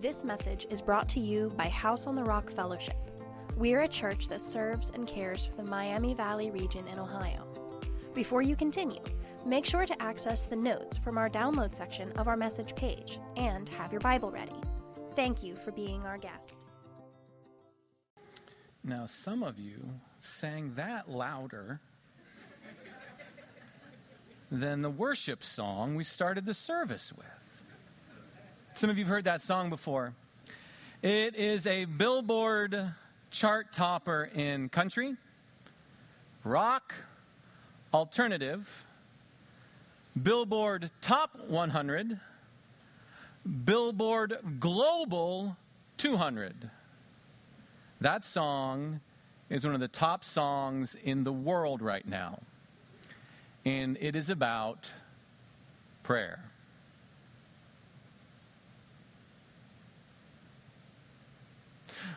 This message is brought to you by House on the Rock Fellowship. We're a church that serves and cares for the Miami Valley region in Ohio. Before you continue, make sure to access the notes from our download section of our message page and have your Bible ready. Thank you for being our guest. Now, some of you sang that louder than the worship song we started the service with. Some of you have heard that song before. It is a Billboard chart topper in country, rock, alternative, Billboard Top 100, Billboard Global 200. That song is one of the top songs in the world right now. And it is about prayer.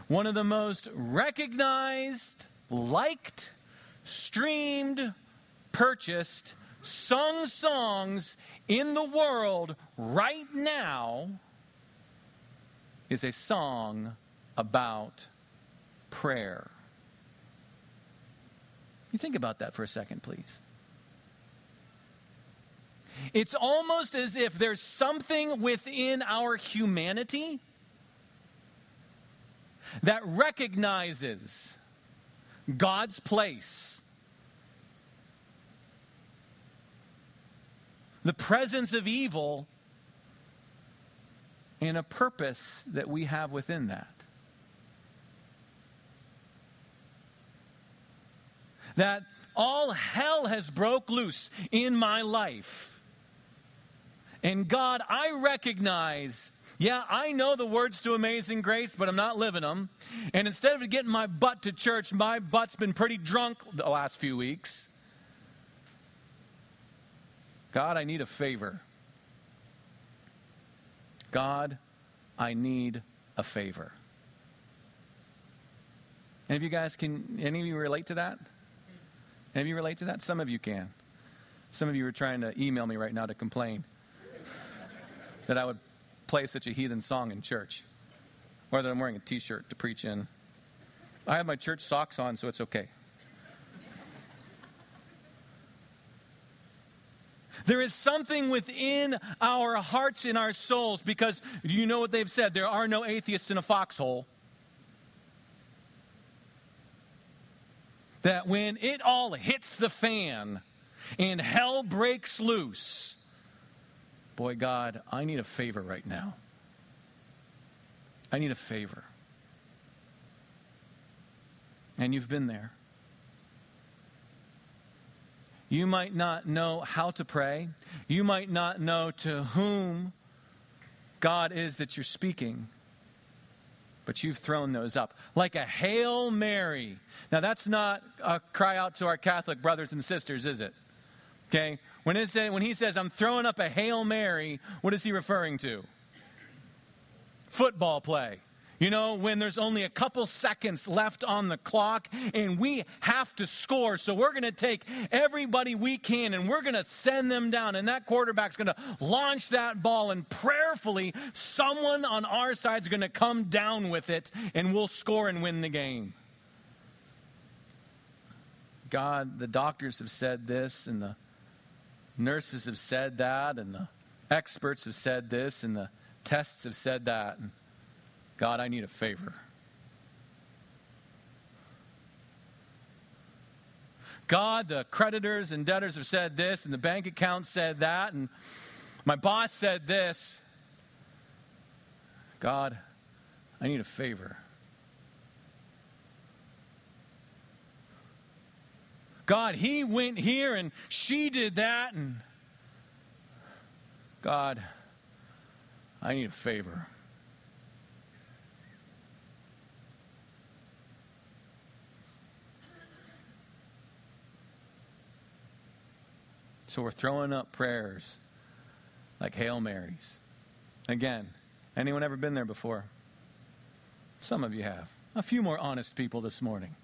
One of the most recognized, liked, streamed, purchased, sung songs in the world right now is a song about prayer. You think about that for a second, please. It's almost as if there's something within our humanity that recognizes God's place, the presence of evil, and a purpose that we have within that. That all hell has broke loose in my life. And God, I recognize yeah, I know the words to Amazing Grace, but I'm not living them. And instead of getting my butt to church, my butt's been pretty drunk the last few weeks. God, I need a favor. God, I need a favor. Any of you guys can, any of you relate to that? Any of you relate to that? Some of you can. Some of you are trying to email me right now to complain that I would play such a heathen song in church, or that I'm wearing a t shirt to preach in. I have my church socks on, so it's okay. There is something within our hearts and our souls because you know what they've said there are no atheists in a foxhole. That when it all hits the fan and hell breaks loose, Boy, God, I need a favor right now. I need a favor. And you've been there. You might not know how to pray. You might not know to whom God is that you're speaking. But you've thrown those up like a Hail Mary. Now, that's not a cry out to our Catholic brothers and sisters, is it? Okay? When, it say, when he says, I'm throwing up a Hail Mary, what is he referring to? Football play. You know, when there's only a couple seconds left on the clock and we have to score, so we're going to take everybody we can and we're going to send them down, and that quarterback's going to launch that ball, and prayerfully, someone on our side is going to come down with it, and we'll score and win the game. God, the doctors have said this, and the nurses have said that, and the experts have said this, and the tests have said that. And God, I need a favor. God, the creditors and debtors have said this, and the bank account said that, and my boss said this. God, I need a favor. God, he went here and she did that. And God, I need a favor. So we're throwing up prayers like Hail Marys. Again, anyone ever been there before? Some of you have. A few more honest people this morning.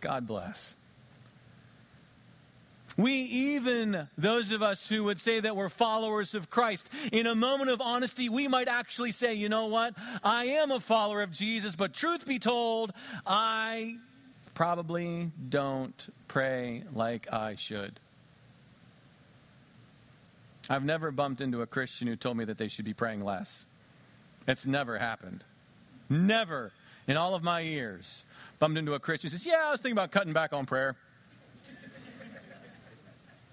God bless. We, even those of us who would say that we're followers of Christ, in a moment of honesty, we might actually say, you know what? I am a follower of Jesus, but truth be told, I probably don't pray like I should. I've never bumped into a Christian who told me that they should be praying less. It's never happened. Never in all of my years bumped into a Christian who says, Yeah, I was thinking about cutting back on prayer.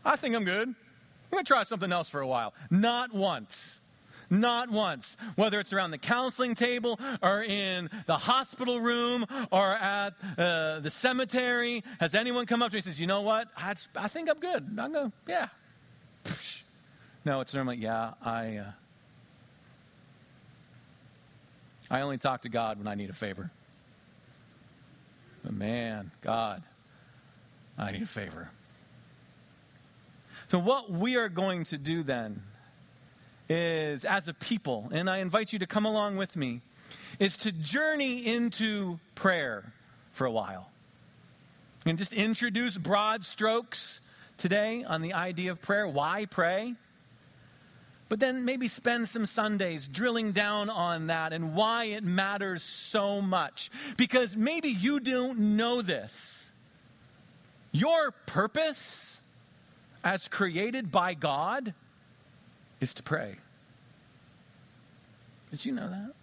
I think I'm good. I'm going to try something else for a while. Not once. Not once. Whether it's around the counseling table or in the hospital room or at uh, the cemetery, has anyone come up to me and says, You know what? I, I think I'm good. I'm going, to, Yeah. No, it's normally, Yeah, I. Uh, I only talk to God when I need a favor. But man, God, I need a favor. So, what we are going to do then is, as a people, and I invite you to come along with me, is to journey into prayer for a while. And just introduce broad strokes today on the idea of prayer. Why pray? But then maybe spend some Sundays drilling down on that and why it matters so much. Because maybe you don't know this. Your purpose as created by God is to pray. Did you know that?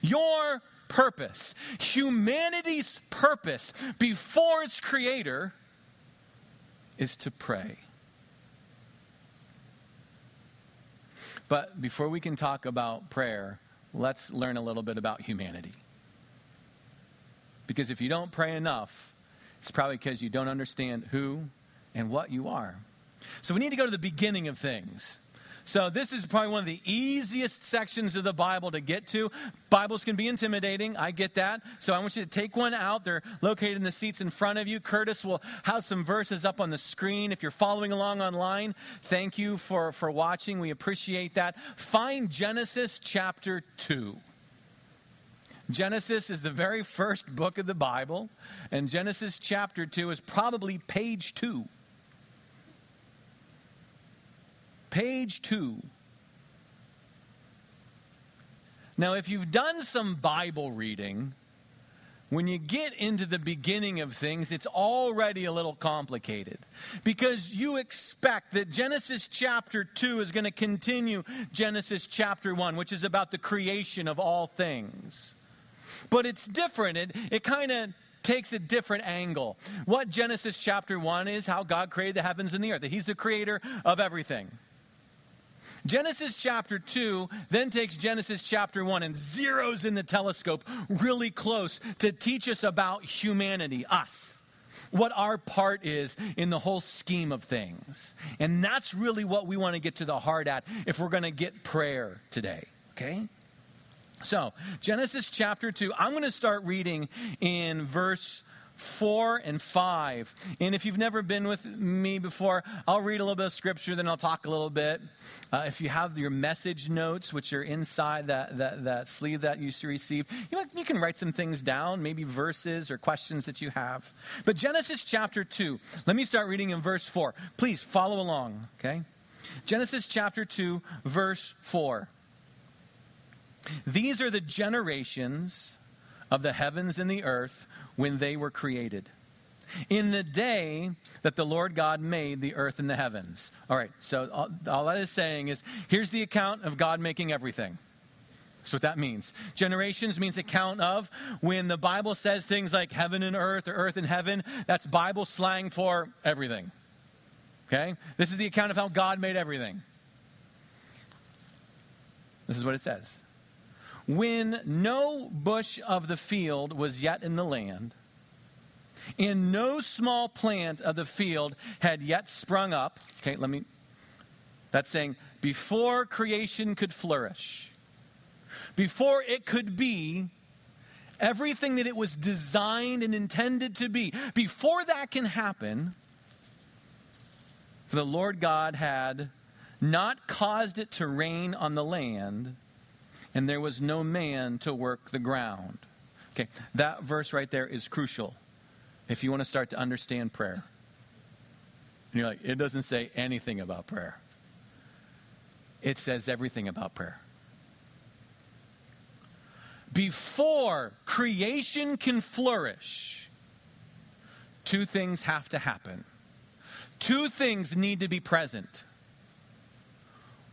Your purpose, humanity's purpose before its creator, is to pray. But before we can talk about prayer, let's learn a little bit about humanity. Because if you don't pray enough, it's probably because you don't understand who and what you are. So we need to go to the beginning of things. So, this is probably one of the easiest sections of the Bible to get to. Bibles can be intimidating. I get that. So, I want you to take one out. They're located in the seats in front of you. Curtis will have some verses up on the screen. If you're following along online, thank you for, for watching. We appreciate that. Find Genesis chapter 2. Genesis is the very first book of the Bible, and Genesis chapter 2 is probably page 2 Page two. Now, if you've done some Bible reading, when you get into the beginning of things, it's already a little complicated because you expect that Genesis chapter 2 is going to continue Genesis chapter 1, which is about the creation of all things. But it's different. It, it kind of takes a different angle. What Genesis chapter 1 is how God created the heavens and the earth, that He's the creator of everything. Genesis chapter 2 then takes Genesis chapter 1 and zeroes in the telescope really close to teach us about humanity, us, what our part is in the whole scheme of things. And that's really what we want to get to the heart at if we're going to get prayer today, okay? So, Genesis chapter 2, I'm going to start reading in verse 4 and 5. And if you've never been with me before, I'll read a little bit of scripture, then I'll talk a little bit. Uh, if you have your message notes, which are inside that, that, that sleeve that you received, you, you can write some things down, maybe verses or questions that you have. But Genesis chapter 2, let me start reading in verse 4. Please follow along, okay? Genesis chapter 2, verse 4. These are the generations of the heavens and the earth when they were created. In the day that the Lord God made the earth and the heavens. All right, so all, all that is saying is here's the account of God making everything. That's what that means. Generations means account of. When the Bible says things like heaven and earth or earth and heaven, that's Bible slang for everything. Okay? This is the account of how God made everything. This is what it says when no bush of the field was yet in the land, and no small plant of the field had yet sprung up. Okay, let me. That's saying before creation could flourish, before it could be everything that it was designed and intended to be, before that can happen, the Lord God had not caused it to rain on the land and there was no man to work the ground. Okay, that verse right there is crucial. if you want to start to understand prayer. And you're like, it doesn't say anything about prayer. It says everything about prayer. Before creation can flourish, two things have to happen. Two things need to be present.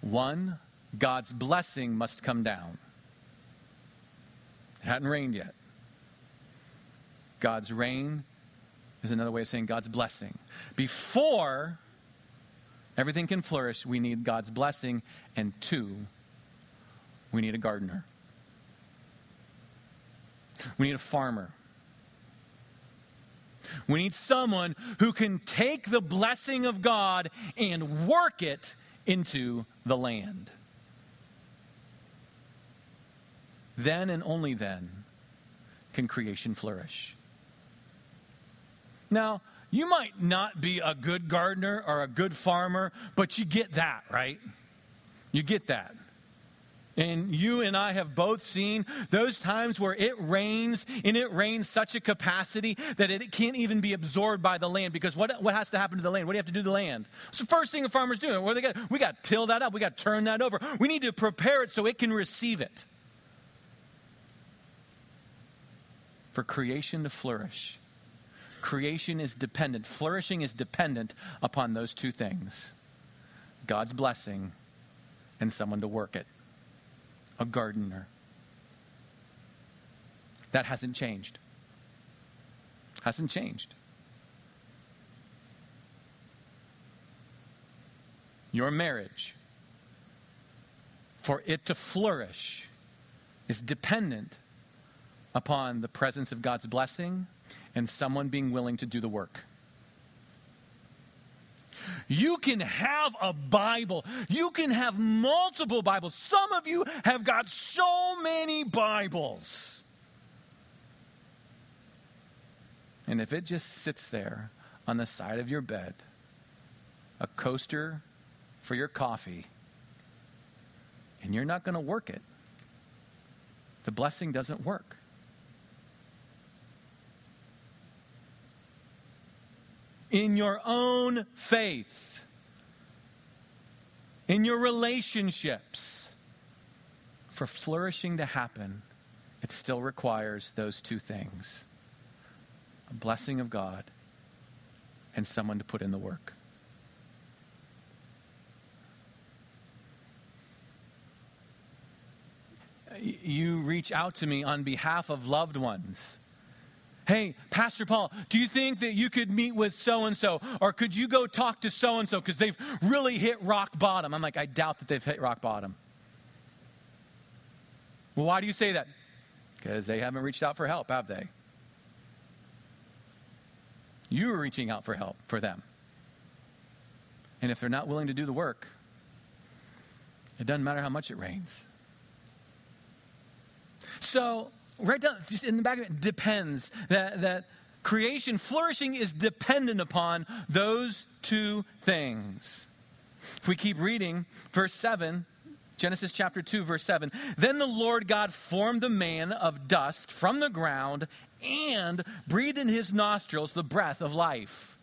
One, God's blessing must come down. It hadn't rained yet. God's rain is another way of saying God's blessing. Before everything can flourish, we need God's blessing. And two, we need a gardener. We need a farmer. We need someone who can take the blessing of God and work it into the land. Then and only then can creation flourish. Now, you might not be a good gardener or a good farmer, but you get that, right? You get that. And you and I have both seen those times where it rains and it rains such a capacity that it can't even be absorbed by the land. Because what, what has to happen to the land? What do you have to do to the land? It's the first thing a farmer's doing. What they got? We got to till that up. We got to turn that over. We need to prepare it so it can receive it. For creation to flourish, creation is dependent, flourishing is dependent upon those two things God's blessing and someone to work it a gardener. That hasn't changed. Hasn't changed. Your marriage, for it to flourish, is dependent upon the presence of God's blessing and someone being willing to do the work. You can have a Bible. You can have multiple Bibles. Some of you have got so many Bibles. And if it just sits there on the side of your bed, a coaster for your coffee, and you're not going to work it, the blessing doesn't work. In your own faith, in your relationships. For flourishing to happen, it still requires those two things a blessing of God and someone to put in the work. You reach out to me on behalf of loved ones Hey, Pastor Paul, do you think that you could meet with so and so? Or could you go talk to so and so because they've really hit rock bottom? I'm like, I doubt that they've hit rock bottom. Well, why do you say that? Because they haven't reached out for help, have they? You are reaching out for help for them. And if they're not willing to do the work, it doesn't matter how much it rains. So, right down, just in the back of it, depends. That, that creation, flourishing is dependent upon those two things. If we keep reading, verse 7, Genesis chapter 2, verse 7. Then the Lord God formed the man of dust from the ground and breathed in his nostrils the breath of life.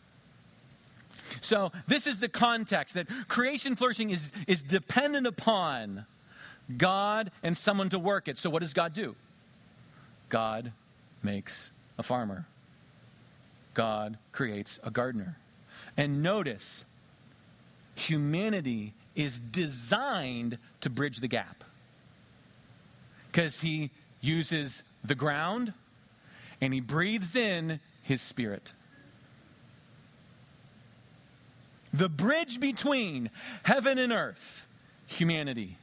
So, this is the context that creation flourishing is, is dependent upon God and someone to work it. So, what does God do? God makes a farmer, God creates a gardener. And notice, humanity is designed to bridge the gap because he uses the ground and he breathes in his spirit. The bridge between heaven and earth, humanity.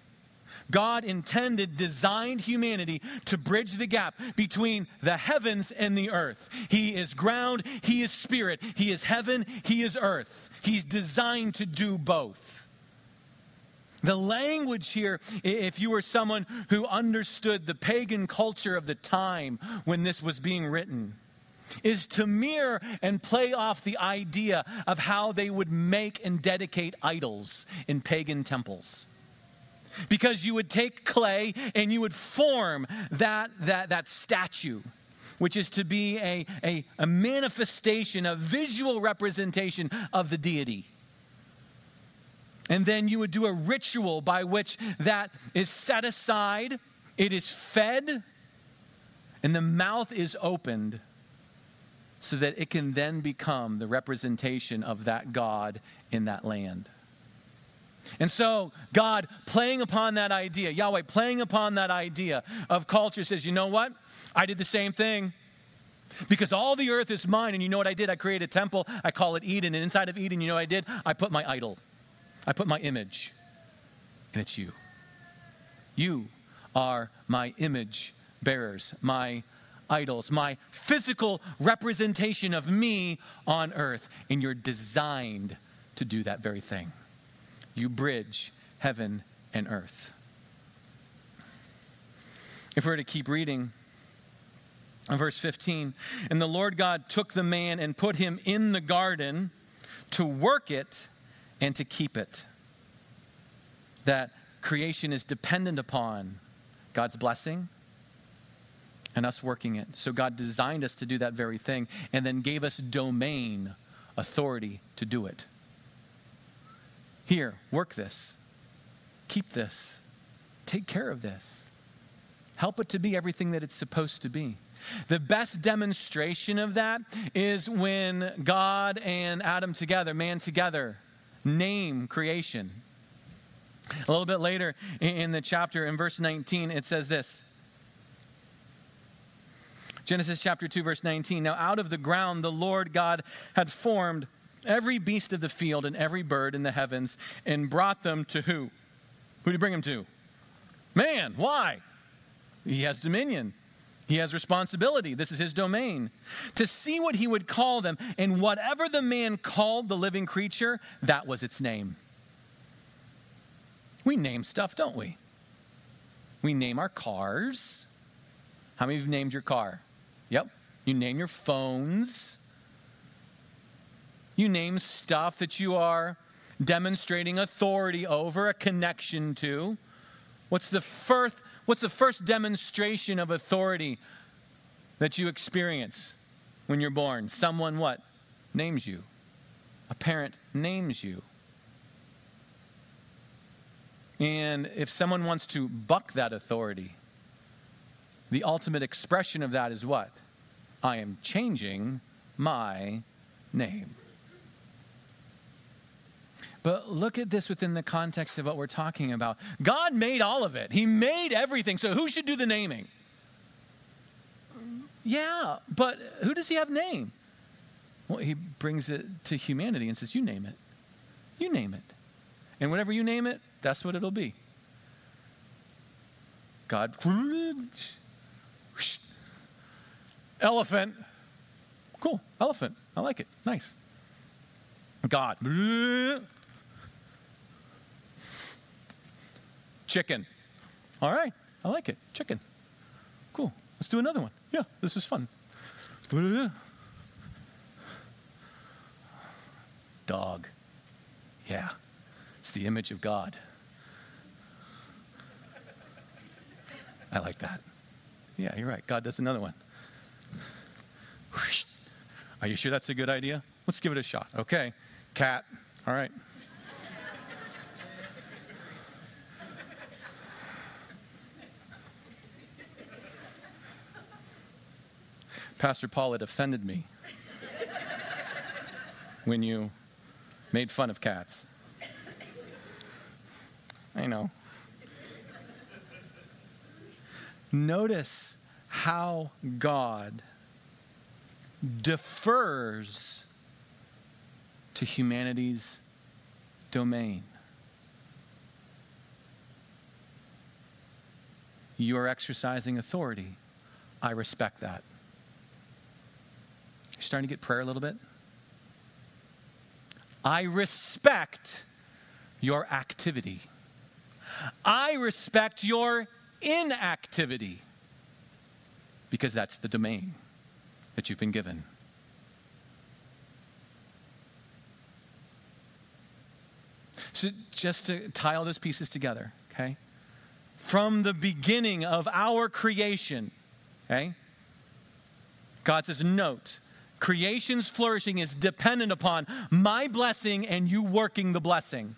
God intended, designed humanity to bridge the gap between the heavens and the earth. He is ground, He is spirit. He is heaven, He is earth. He's designed to do both. The language here, if you were someone who understood the pagan culture of the time when this was being written, is to mirror and play off the idea of how they would make and dedicate idols in pagan temples because you would take clay and you would form that, that, that statue. which is to be a, a, a manifestation, a visual representation of the deity. And then you would do a ritual by which that is set aside, it is fed, and the mouth is opened so that it can then become the representation of that God in that land. And so, God playing upon that idea, Yahweh playing upon that idea of culture says, you know what? I did the same thing. Because all the earth is mine, and you know what I did? I created a temple, I call it Eden, and inside of Eden, you know what I did? I put my idol, I put my image, and it's you. You are my image bearers, my idols, my physical representation of me on earth, and you're designed to do that very thing. You bridge heaven and earth. If we were to keep reading, verse 15, and the Lord God took the man and put him in the garden to work it and to keep it. That creation is dependent upon God's blessing and us working it. So God designed us to do that very thing and then gave us domain, authority to do it. Here, work this, keep this, take care of this, help it to be everything that it's supposed to be. The best demonstration of that is when God and Adam together, man together, name creation. A little bit later in the chapter, in verse 19, it says this Genesis chapter 2, verse 19. Now, out of the ground, the Lord God had formed every beast of the field and every bird in the heavens and brought them to who? Who did he bring them to? Man. Why? He has dominion. He has responsibility. This is his domain. To see what he would call them, and whatever the man called the living creature, that was its name. We name stuff, don't we? We name our cars. How many of you named your car? Yep. You name your phones. You name stuff that you are demonstrating authority over, a connection to. What's the first, what's the first demonstration of authority that you experience when you're born? Someone what? Names you. A parent names you. And if someone wants to buck that authority, the ultimate expression of that is what? I am changing my name. But look at this within the context of what we're talking about. God made all of it, He made everything. So who should do the naming? Yeah, but who does He have name? Well, He brings it to humanity and says, You name it. You name it. And whenever you name it, that's what it'll be. God Elephant. Cool. Elephant. I like it. Nice. God. Chicken. All right. I like it. Chicken. Cool. Let's do another one. Yeah, this is fun. Dog. Yeah. It's the image of God. I like that. Yeah, you're right. God does another one. Are you sure that's a good idea? Let's give it a shot. Okay. Cat. All right. Pastor Paul, it offended me when you made fun of cats. I know. Notice how God defers to humanity's domain. You are exercising authority. I respect that. You're starting to get prayer a little bit? I respect your activity. I respect your inactivity because that's the domain that you've been given. So, just to tie all those pieces together, okay? From the beginning of our creation, okay? God says, Note, creation's flourishing is dependent upon my blessing and you working the blessing.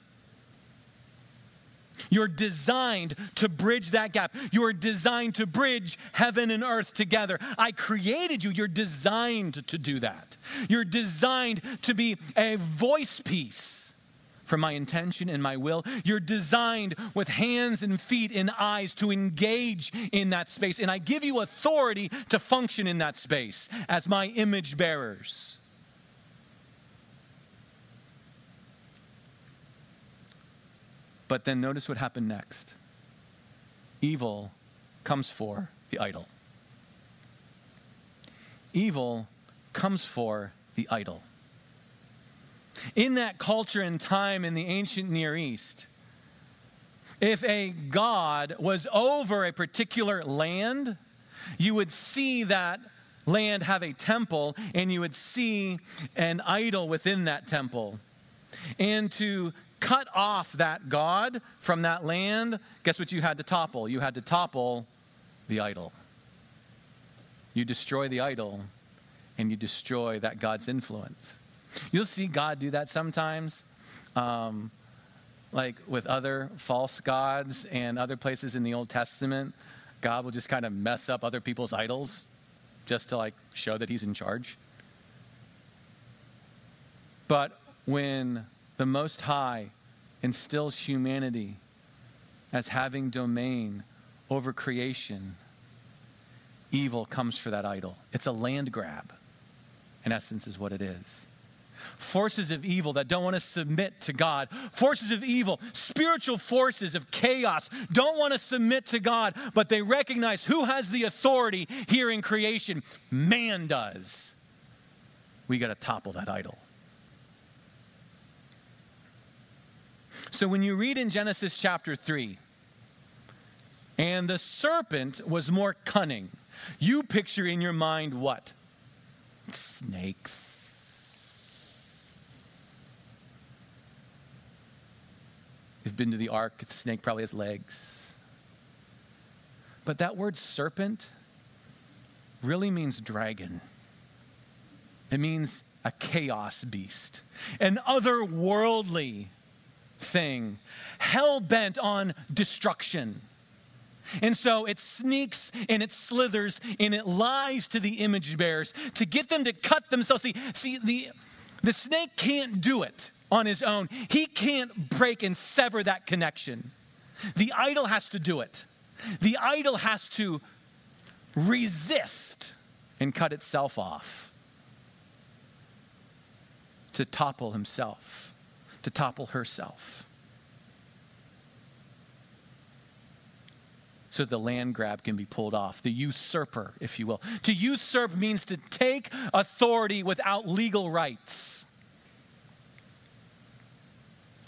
You're designed to bridge that gap. You're designed to bridge heaven and earth together. I created you. You're designed to do that. You're designed to be a voice piece for my intention and my will. You're designed with hands and feet and eyes to engage in that space. And I give you authority to function in that space as my image bearers. But then notice what happened next evil comes for the idol. Evil comes for the idol. In that culture and time in the ancient Near East, if a god was over a particular land, you would see that land have a temple and you would see an idol within that temple. And to cut off that god from that land, guess what you had to topple? You had to topple the idol. You destroy the idol and you destroy that God's influence. You'll see God do that sometimes, um, like with other false gods and other places in the Old Testament. God will just kind of mess up other people's idols just to like show that he's in charge. But when the Most High instills humanity as having domain over creation, evil comes for that idol. It's a land grab, in essence, is what it is forces of evil that don't want to submit to God, forces of evil, spiritual forces of chaos don't want to submit to God, but they recognize who has the authority here in creation. Man does. We got to topple that idol. So when you read in Genesis chapter 3, and the serpent was more cunning, you picture in your mind what? Snakes You've been to the ark, the snake probably has legs. But that word serpent really means dragon. It means a chaos beast, an otherworldly thing, hell bent on destruction. And so it sneaks and it slithers and it lies to the image bearers to get them to cut themselves. See, see the, the snake can't do it on his own. He can't break and sever that connection. The idol has to do it. The idol has to resist and cut itself off to topple himself, to topple herself. So the land grab can be pulled off, the usurper, if you will. To usurp means to take authority without legal rights.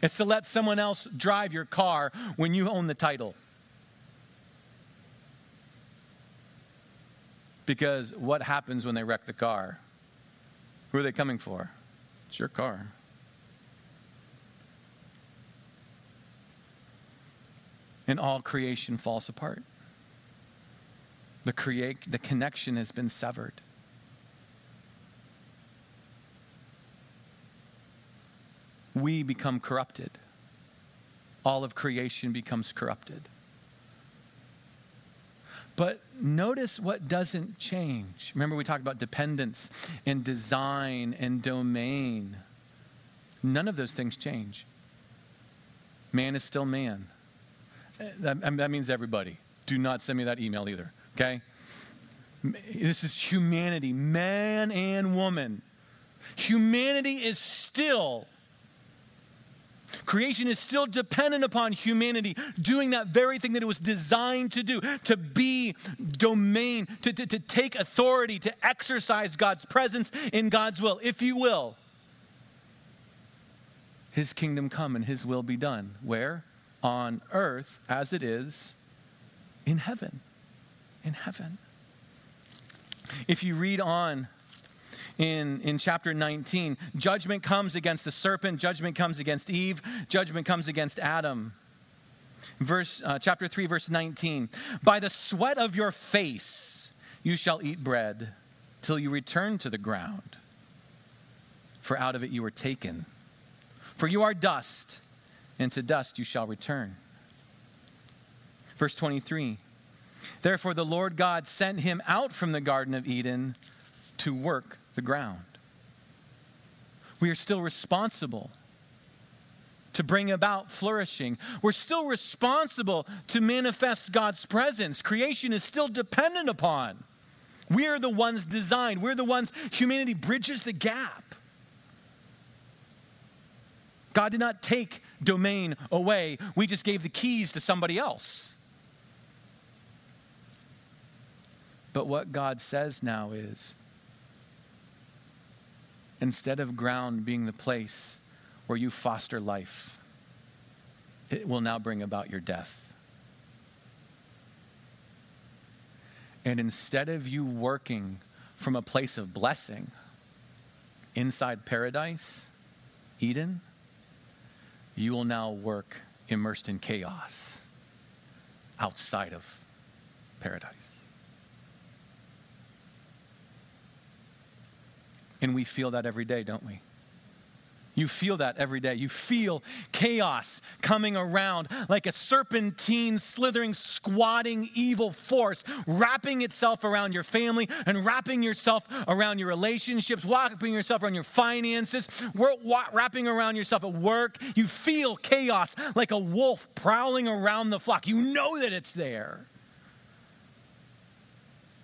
It's to let someone else drive your car when you own the title. Because what happens when they wreck the car? Who are they coming for? It's your car. And all creation falls apart. The, create, the connection has been severed. We become corrupted. All of creation becomes corrupted. But notice what doesn't change. Remember, we talked about dependence and design and domain. None of those things change. Man is still man. That, that means everybody. Do not send me that email either, okay? This is humanity, man and woman. Humanity is still Creation is still dependent upon humanity doing that very thing that it was designed to do to be domain, to, to, to take authority, to exercise God's presence in God's will, if you will. His kingdom come and his will be done. Where? On earth as it is in heaven. In heaven. If you read on in, in chapter 19. Judgment comes against the serpent, judgment comes against Eve, judgment comes against Adam. Verse, uh, chapter 3, verse 19. By the sweat of your face you shall eat bread till you return to the ground. For out of it you were taken. For you are dust, and to dust you shall return. Verse 23 Therefore the Lord God sent him out from the Garden of Eden to work the ground. We are still responsible to bring about flourishing. We're still responsible to manifest God's presence. Creation is still dependent upon. We are the ones designed, we're the ones humanity bridges the gap. God did not take domain away, we just gave the keys to somebody else. But what God says now is instead of ground being the place where you foster life, it will now bring about your death. And instead of you working from a place of blessing inside paradise, Eden, you will now work immersed in chaos outside of paradise. And we feel that every day, don't we? You feel that every day. You feel chaos coming around like a serpentine, slithering, squatting evil force wrapping itself around your family and wrapping yourself around your relationships, wrapping yourself around your finances, wrapping around yourself at work. You feel chaos like a wolf prowling around the flock. You know that it's there.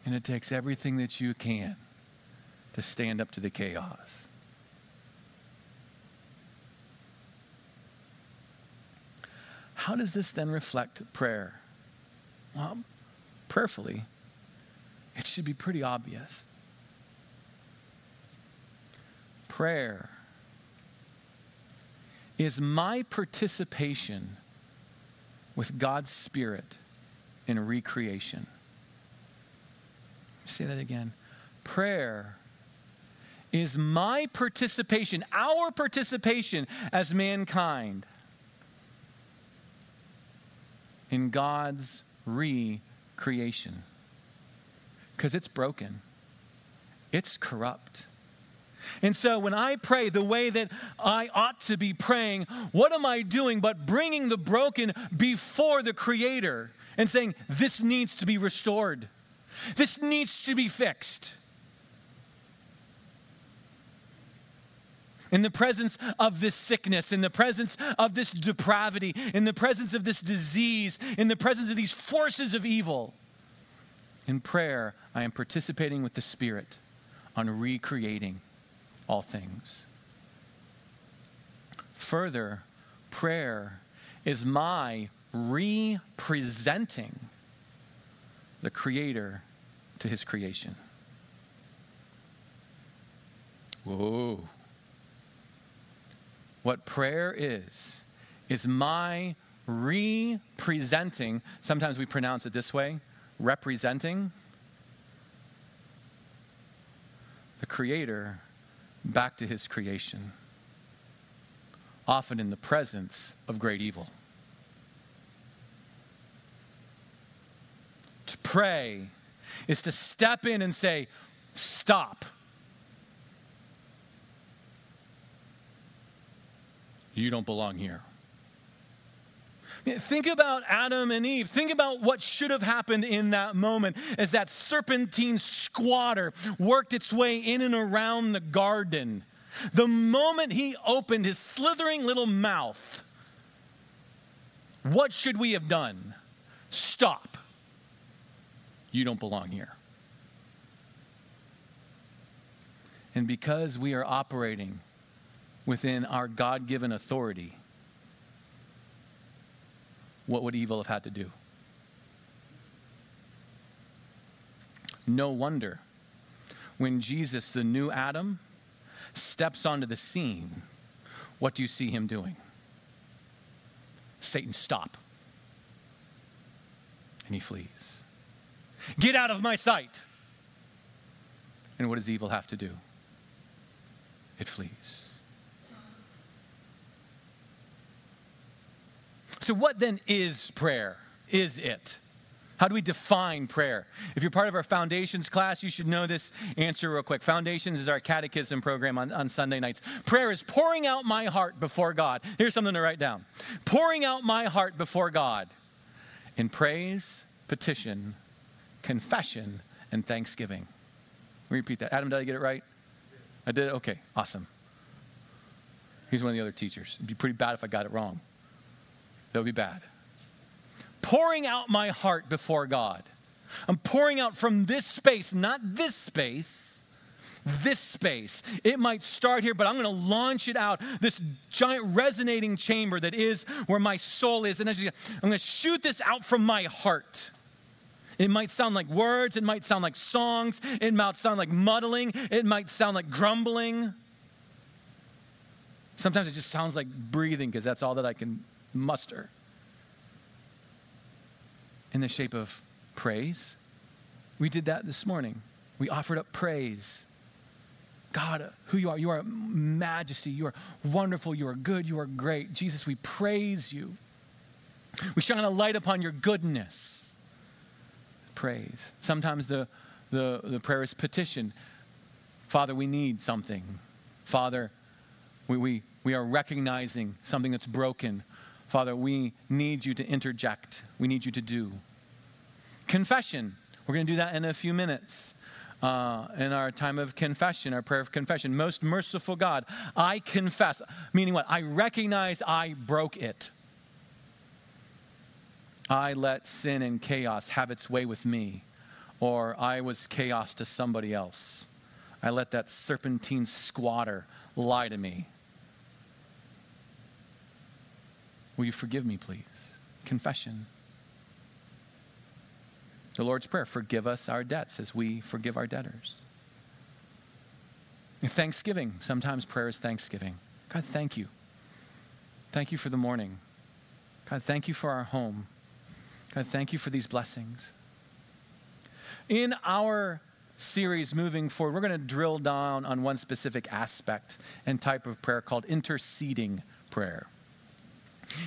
And it takes everything that you can to stand up to the chaos. How does this then reflect prayer? Well, prayerfully, it should be pretty obvious. Prayer is my participation with God's Spirit in recreation. Say that again. Prayer is my participation, our participation as mankind in God's recreation. Because it's broken, it's corrupt. And so when I pray the way that I ought to be praying, what am I doing but bringing the broken before the Creator and saying, This needs to be restored, this needs to be fixed. In the presence of this sickness, in the presence of this depravity, in the presence of this disease, in the presence of these forces of evil. In prayer, I am participating with the Spirit on recreating all things. Further, prayer is my representing the Creator to His creation. Whoa. What prayer is, is my representing, sometimes we pronounce it this way, representing the Creator back to His creation, often in the presence of great evil. To pray is to step in and say, Stop. You don't belong here. Think about Adam and Eve. Think about what should have happened in that moment as that serpentine squatter worked its way in and around the garden. The moment he opened his slithering little mouth, what should we have done? Stop. You don't belong here. And because we are operating within our God given authority, what would evil have had to do? No wonder when Jesus, the new Adam, steps onto the scene, what do you see him doing? Satan, stop. And he flees. Get out of my sight. And what does evil have to do? It flees. So, what then is prayer? Is it? How do we define prayer? If you're part of our foundations class, you should know this answer real quick. Foundations is our catechism program on, on Sunday nights. Prayer is pouring out my heart before God. Here's something to write down pouring out my heart before God in praise, petition, confession, and thanksgiving. Repeat that. Adam, did I get it right? I did it? Okay, awesome. He's one of the other teachers. It'd be pretty bad if I got it wrong. Would be bad pouring out my heart before God. I'm pouring out from this space, not this space, this space. It might start here, but I'm going to launch it out, this giant resonating chamber that is where my soul is. And I'm going to shoot this out from my heart. It might sound like words, it might sound like songs, it might sound like muddling, it might sound like grumbling. Sometimes it just sounds like breathing because that's all that I can muster in the shape of praise. We did that this morning. We offered up praise. God, who you are. You are majesty. You are wonderful. You are good. You are great. Jesus, we praise you. We shine a light upon your goodness. Praise. Sometimes the, the, the prayer is petition. Father, we need something. Father, we, we, we are recognizing something that's broken. Father, we need you to interject. We need you to do. Confession. We're going to do that in a few minutes. Uh, in our time of confession, our prayer of confession. Most merciful God, I confess. Meaning what? I recognize I broke it. I let sin and chaos have its way with me, or I was chaos to somebody else. I let that serpentine squatter lie to me. Will you forgive me, please? Confession. The Lord's Prayer forgive us our debts as we forgive our debtors. Thanksgiving. Sometimes prayer is thanksgiving. God, thank you. Thank you for the morning. God, thank you for our home. God, thank you for these blessings. In our series moving forward, we're going to drill down on one specific aspect and type of prayer called interceding prayer.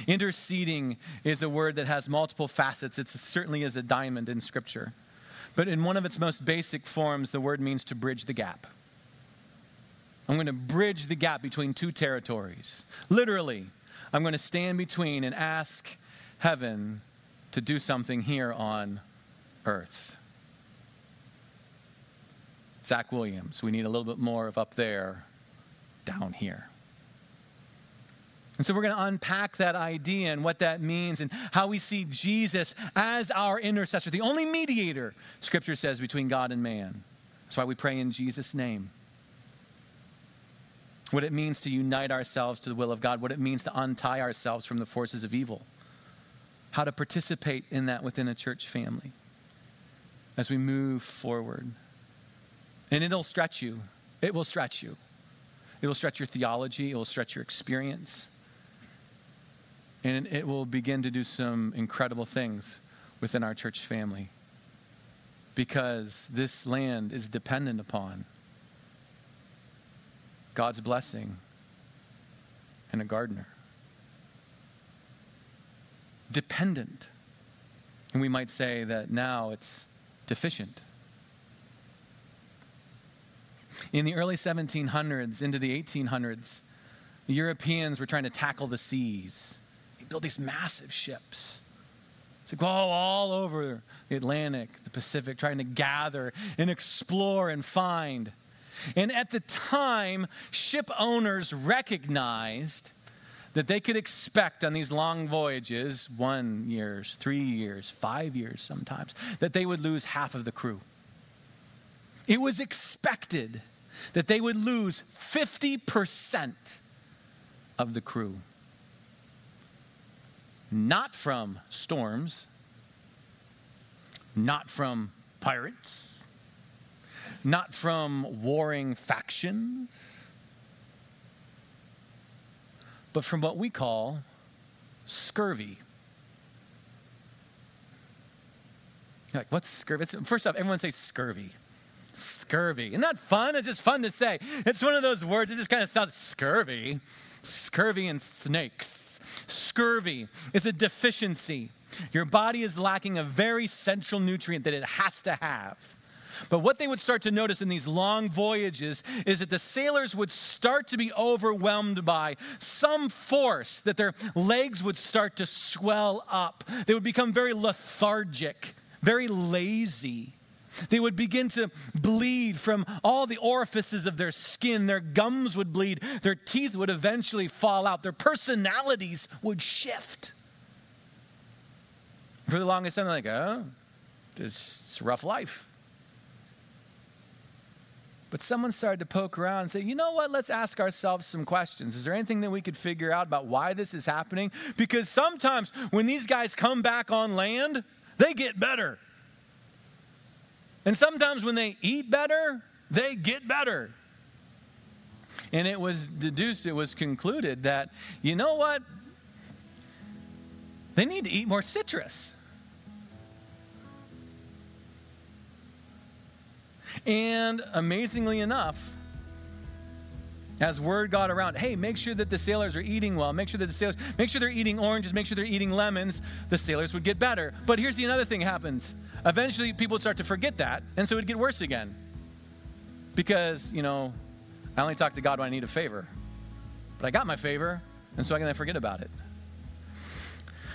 Interceding is a word that has multiple facets. It certainly is a diamond in Scripture. But in one of its most basic forms, the word means to bridge the gap. I'm going to bridge the gap between two territories. Literally, I'm going to stand between and ask heaven to do something here on earth. Zach Williams, we need a little bit more of up there, down here. And so we're going to unpack that idea and what that means and how we see Jesus as our intercessor, the only mediator, Scripture says, between God and man. That's why we pray in Jesus' name. What it means to unite ourselves to the will of God, what it means to untie ourselves from the forces of evil, how to participate in that within a church family as we move forward. And it'll stretch you. It will stretch you. It will stretch your theology, it will stretch your experience. And it will begin to do some incredible things within our church family because this land is dependent upon God's blessing and a gardener. Dependent. And we might say that now it's deficient. In the early 1700s into the 1800s, the Europeans were trying to tackle the seas build these massive ships to go all over the Atlantic, the Pacific, trying to gather and explore and find. And at the time, ship owners recognized that they could expect on these long voyages, one years, three years, five years sometimes, that they would lose half of the crew. It was expected that they would lose 50% of the crew not from storms, not from pirates, not from warring factions, but from what we call scurvy. You're like, what's scurvy? First off, everyone say scurvy. Scurvy. Isn't that fun? It's just fun to say. It's one of those words, it just kind of sounds scurvy. Scurvy and snakes. Scurvy is a deficiency. Your body is lacking a very central nutrient that it has to have. But what they would start to notice in these long voyages is that the sailors would start to be overwhelmed by some force, that their legs would start to swell up. They would become very lethargic, very lazy. They would begin to bleed from all the orifices of their skin. Their gums would bleed. Their teeth would eventually fall out. Their personalities would shift. For the longest time, they're like, oh, it's a rough life. But someone started to poke around and say, you know what? Let's ask ourselves some questions. Is there anything that we could figure out about why this is happening? Because sometimes when these guys come back on land, they get better. And sometimes when they eat better, they get better. And it was deduced, it was concluded that, you know what? They need to eat more citrus. And amazingly enough, as word got around, hey, make sure that the sailors are eating well. Make sure that the sailors, make sure they're eating oranges. Make sure they're eating lemons. The sailors would get better. But here's the another thing happens. Eventually, people would start to forget that, and so it would get worse again. Because you know, I only talk to God when I need a favor, but I got my favor, and so I can to forget about it.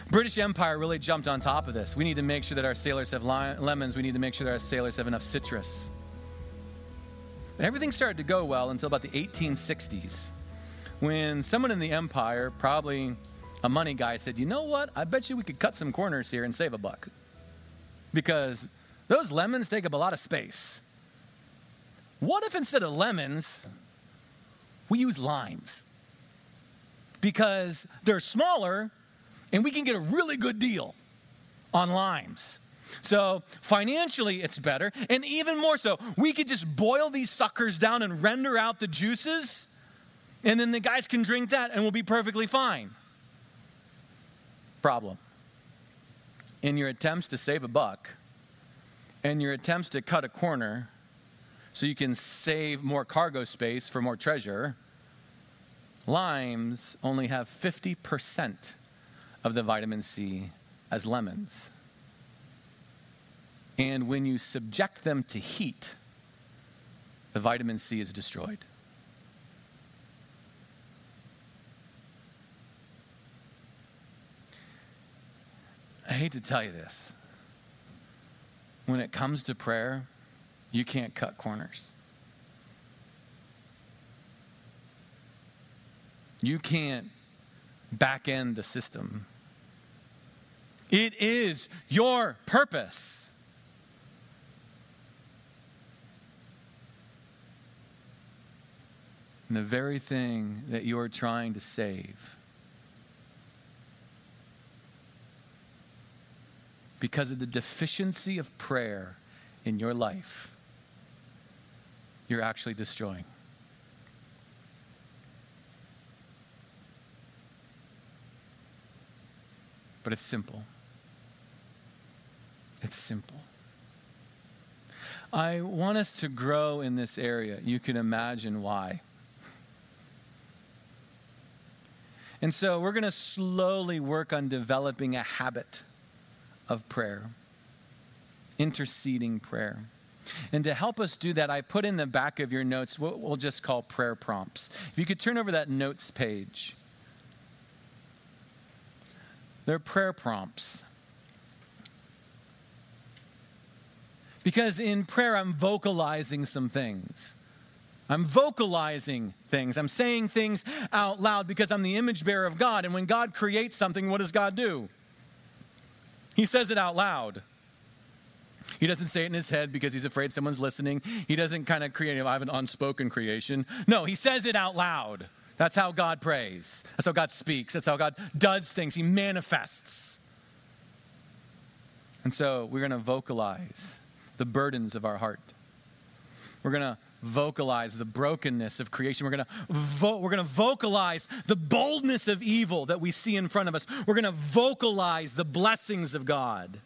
British Empire really jumped on top of this. We need to make sure that our sailors have lemons. We need to make sure that our sailors have enough citrus. And everything started to go well until about the 1860s, when someone in the empire, probably a money guy, said, You know what? I bet you we could cut some corners here and save a buck. Because those lemons take up a lot of space. What if instead of lemons, we use limes? Because they're smaller and we can get a really good deal on limes. So financially, it's better. And even more so, we could just boil these suckers down and render out the juices, and then the guys can drink that and we'll be perfectly fine. Problem. In your attempts to save a buck, and your attempts to cut a corner so you can save more cargo space for more treasure, limes only have 50% of the vitamin C as lemons. And when you subject them to heat, the vitamin C is destroyed. I hate to tell you this. When it comes to prayer, you can't cut corners. You can't back end the system. It is your purpose. and the very thing that you are trying to save. Because of the deficiency of prayer in your life, you're actually destroying. But it's simple. It's simple. I want us to grow in this area. You can imagine why. And so we're going to slowly work on developing a habit of prayer, interceding prayer. And to help us do that, I put in the back of your notes what we'll just call prayer prompts. If you could turn over that notes page, they're prayer prompts. Because in prayer, I'm vocalizing some things. I'm vocalizing things. I'm saying things out loud because I'm the image bearer of God. And when God creates something, what does God do? He says it out loud. He doesn't say it in his head because he's afraid someone's listening. He doesn't kind of create, I have an unspoken creation. No, he says it out loud. That's how God prays. That's how God speaks. That's how God does things. He manifests. And so we're going to vocalize the burdens of our heart. We're going to vocalize the brokenness of creation. We're going to we're going to vocalize the boldness of evil that we see in front of us. We're going to vocalize the blessings of God.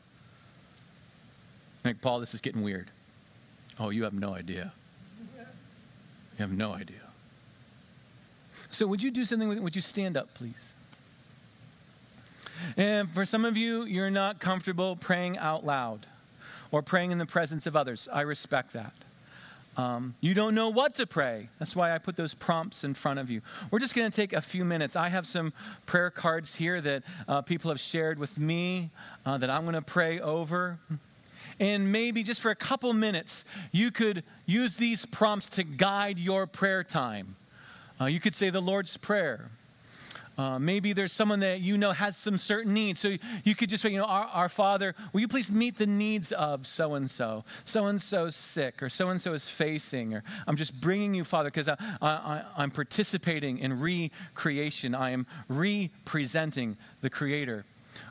Like Paul, this is getting weird. Oh, you have no idea. You have no idea. So, would you do something with it? Would you stand up, please? And for some of you, you're not comfortable praying out loud or praying in the presence of others. I respect that. Um, you don't know what to pray. That's why I put those prompts in front of you. We're just going to take a few minutes. I have some prayer cards here that uh, people have shared with me uh, that I'm going to pray over. And maybe just for a couple minutes, you could use these prompts to guide your prayer time. Uh, you could say the Lord's Prayer. Uh, maybe there's someone that you know has some certain needs. So you could just say, you know, our, our Father, will you please meet the needs of so and so? So and so's sick, or so and so is facing, or I'm just bringing you, Father, because I, I, I'm participating in recreation. I am representing the Creator.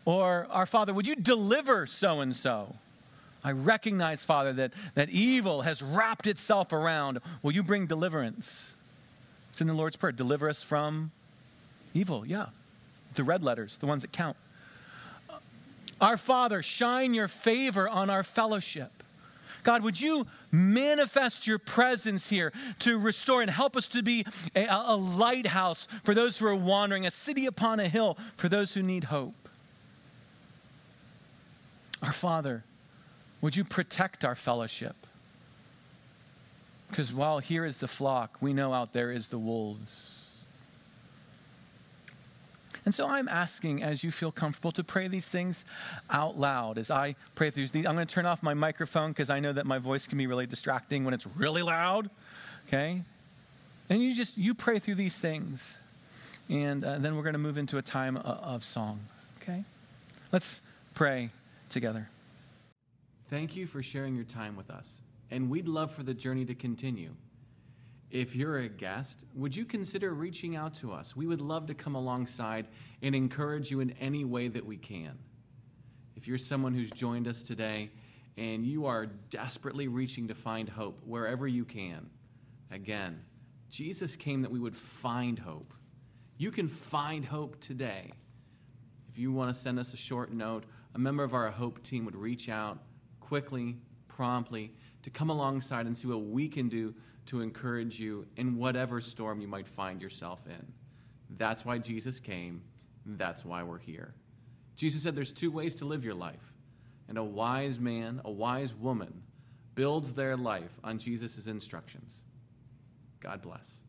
Or, our Father, would you deliver so and so? I recognize, Father, that, that evil has wrapped itself around. Will you bring deliverance? It's in the Lord's Prayer. Deliver us from Evil, yeah. The red letters, the ones that count. Our Father, shine your favor on our fellowship. God, would you manifest your presence here to restore and help us to be a, a, lighthouse for those who are wandering, a city upon a hill for those who need hope? Our Father, would you protect our fellowship? Because while here is the flock, we know out there is the wolves. And so I'm asking, as you feel comfortable, to pray these things out loud. As I pray through these, I'm going to turn off my microphone because I know that my voice can be really distracting when it's really loud. Okay? And you just, you pray through these things. And uh, then we're going to move into a time of, of song. Okay? Let's pray together. Thank you for sharing your time with us. And we'd love for the journey to continue. If you're a guest, would you consider reaching out to us? We would love to come alongside and encourage you in any way that we can. If you're someone who's joined us today and you are desperately reaching to find hope wherever you can, again, Jesus came that we would find hope. You can find hope today. If you want to send us a short note, a member of our Hope team would reach out quickly, promptly, to come alongside and see what we can do to encourage you in whatever storm you might find yourself in. That's why Jesus came. That's why we're here. Jesus said there's two ways to live your life. And a wise man, a wise woman, builds their life on Jesus' instructions. God bless.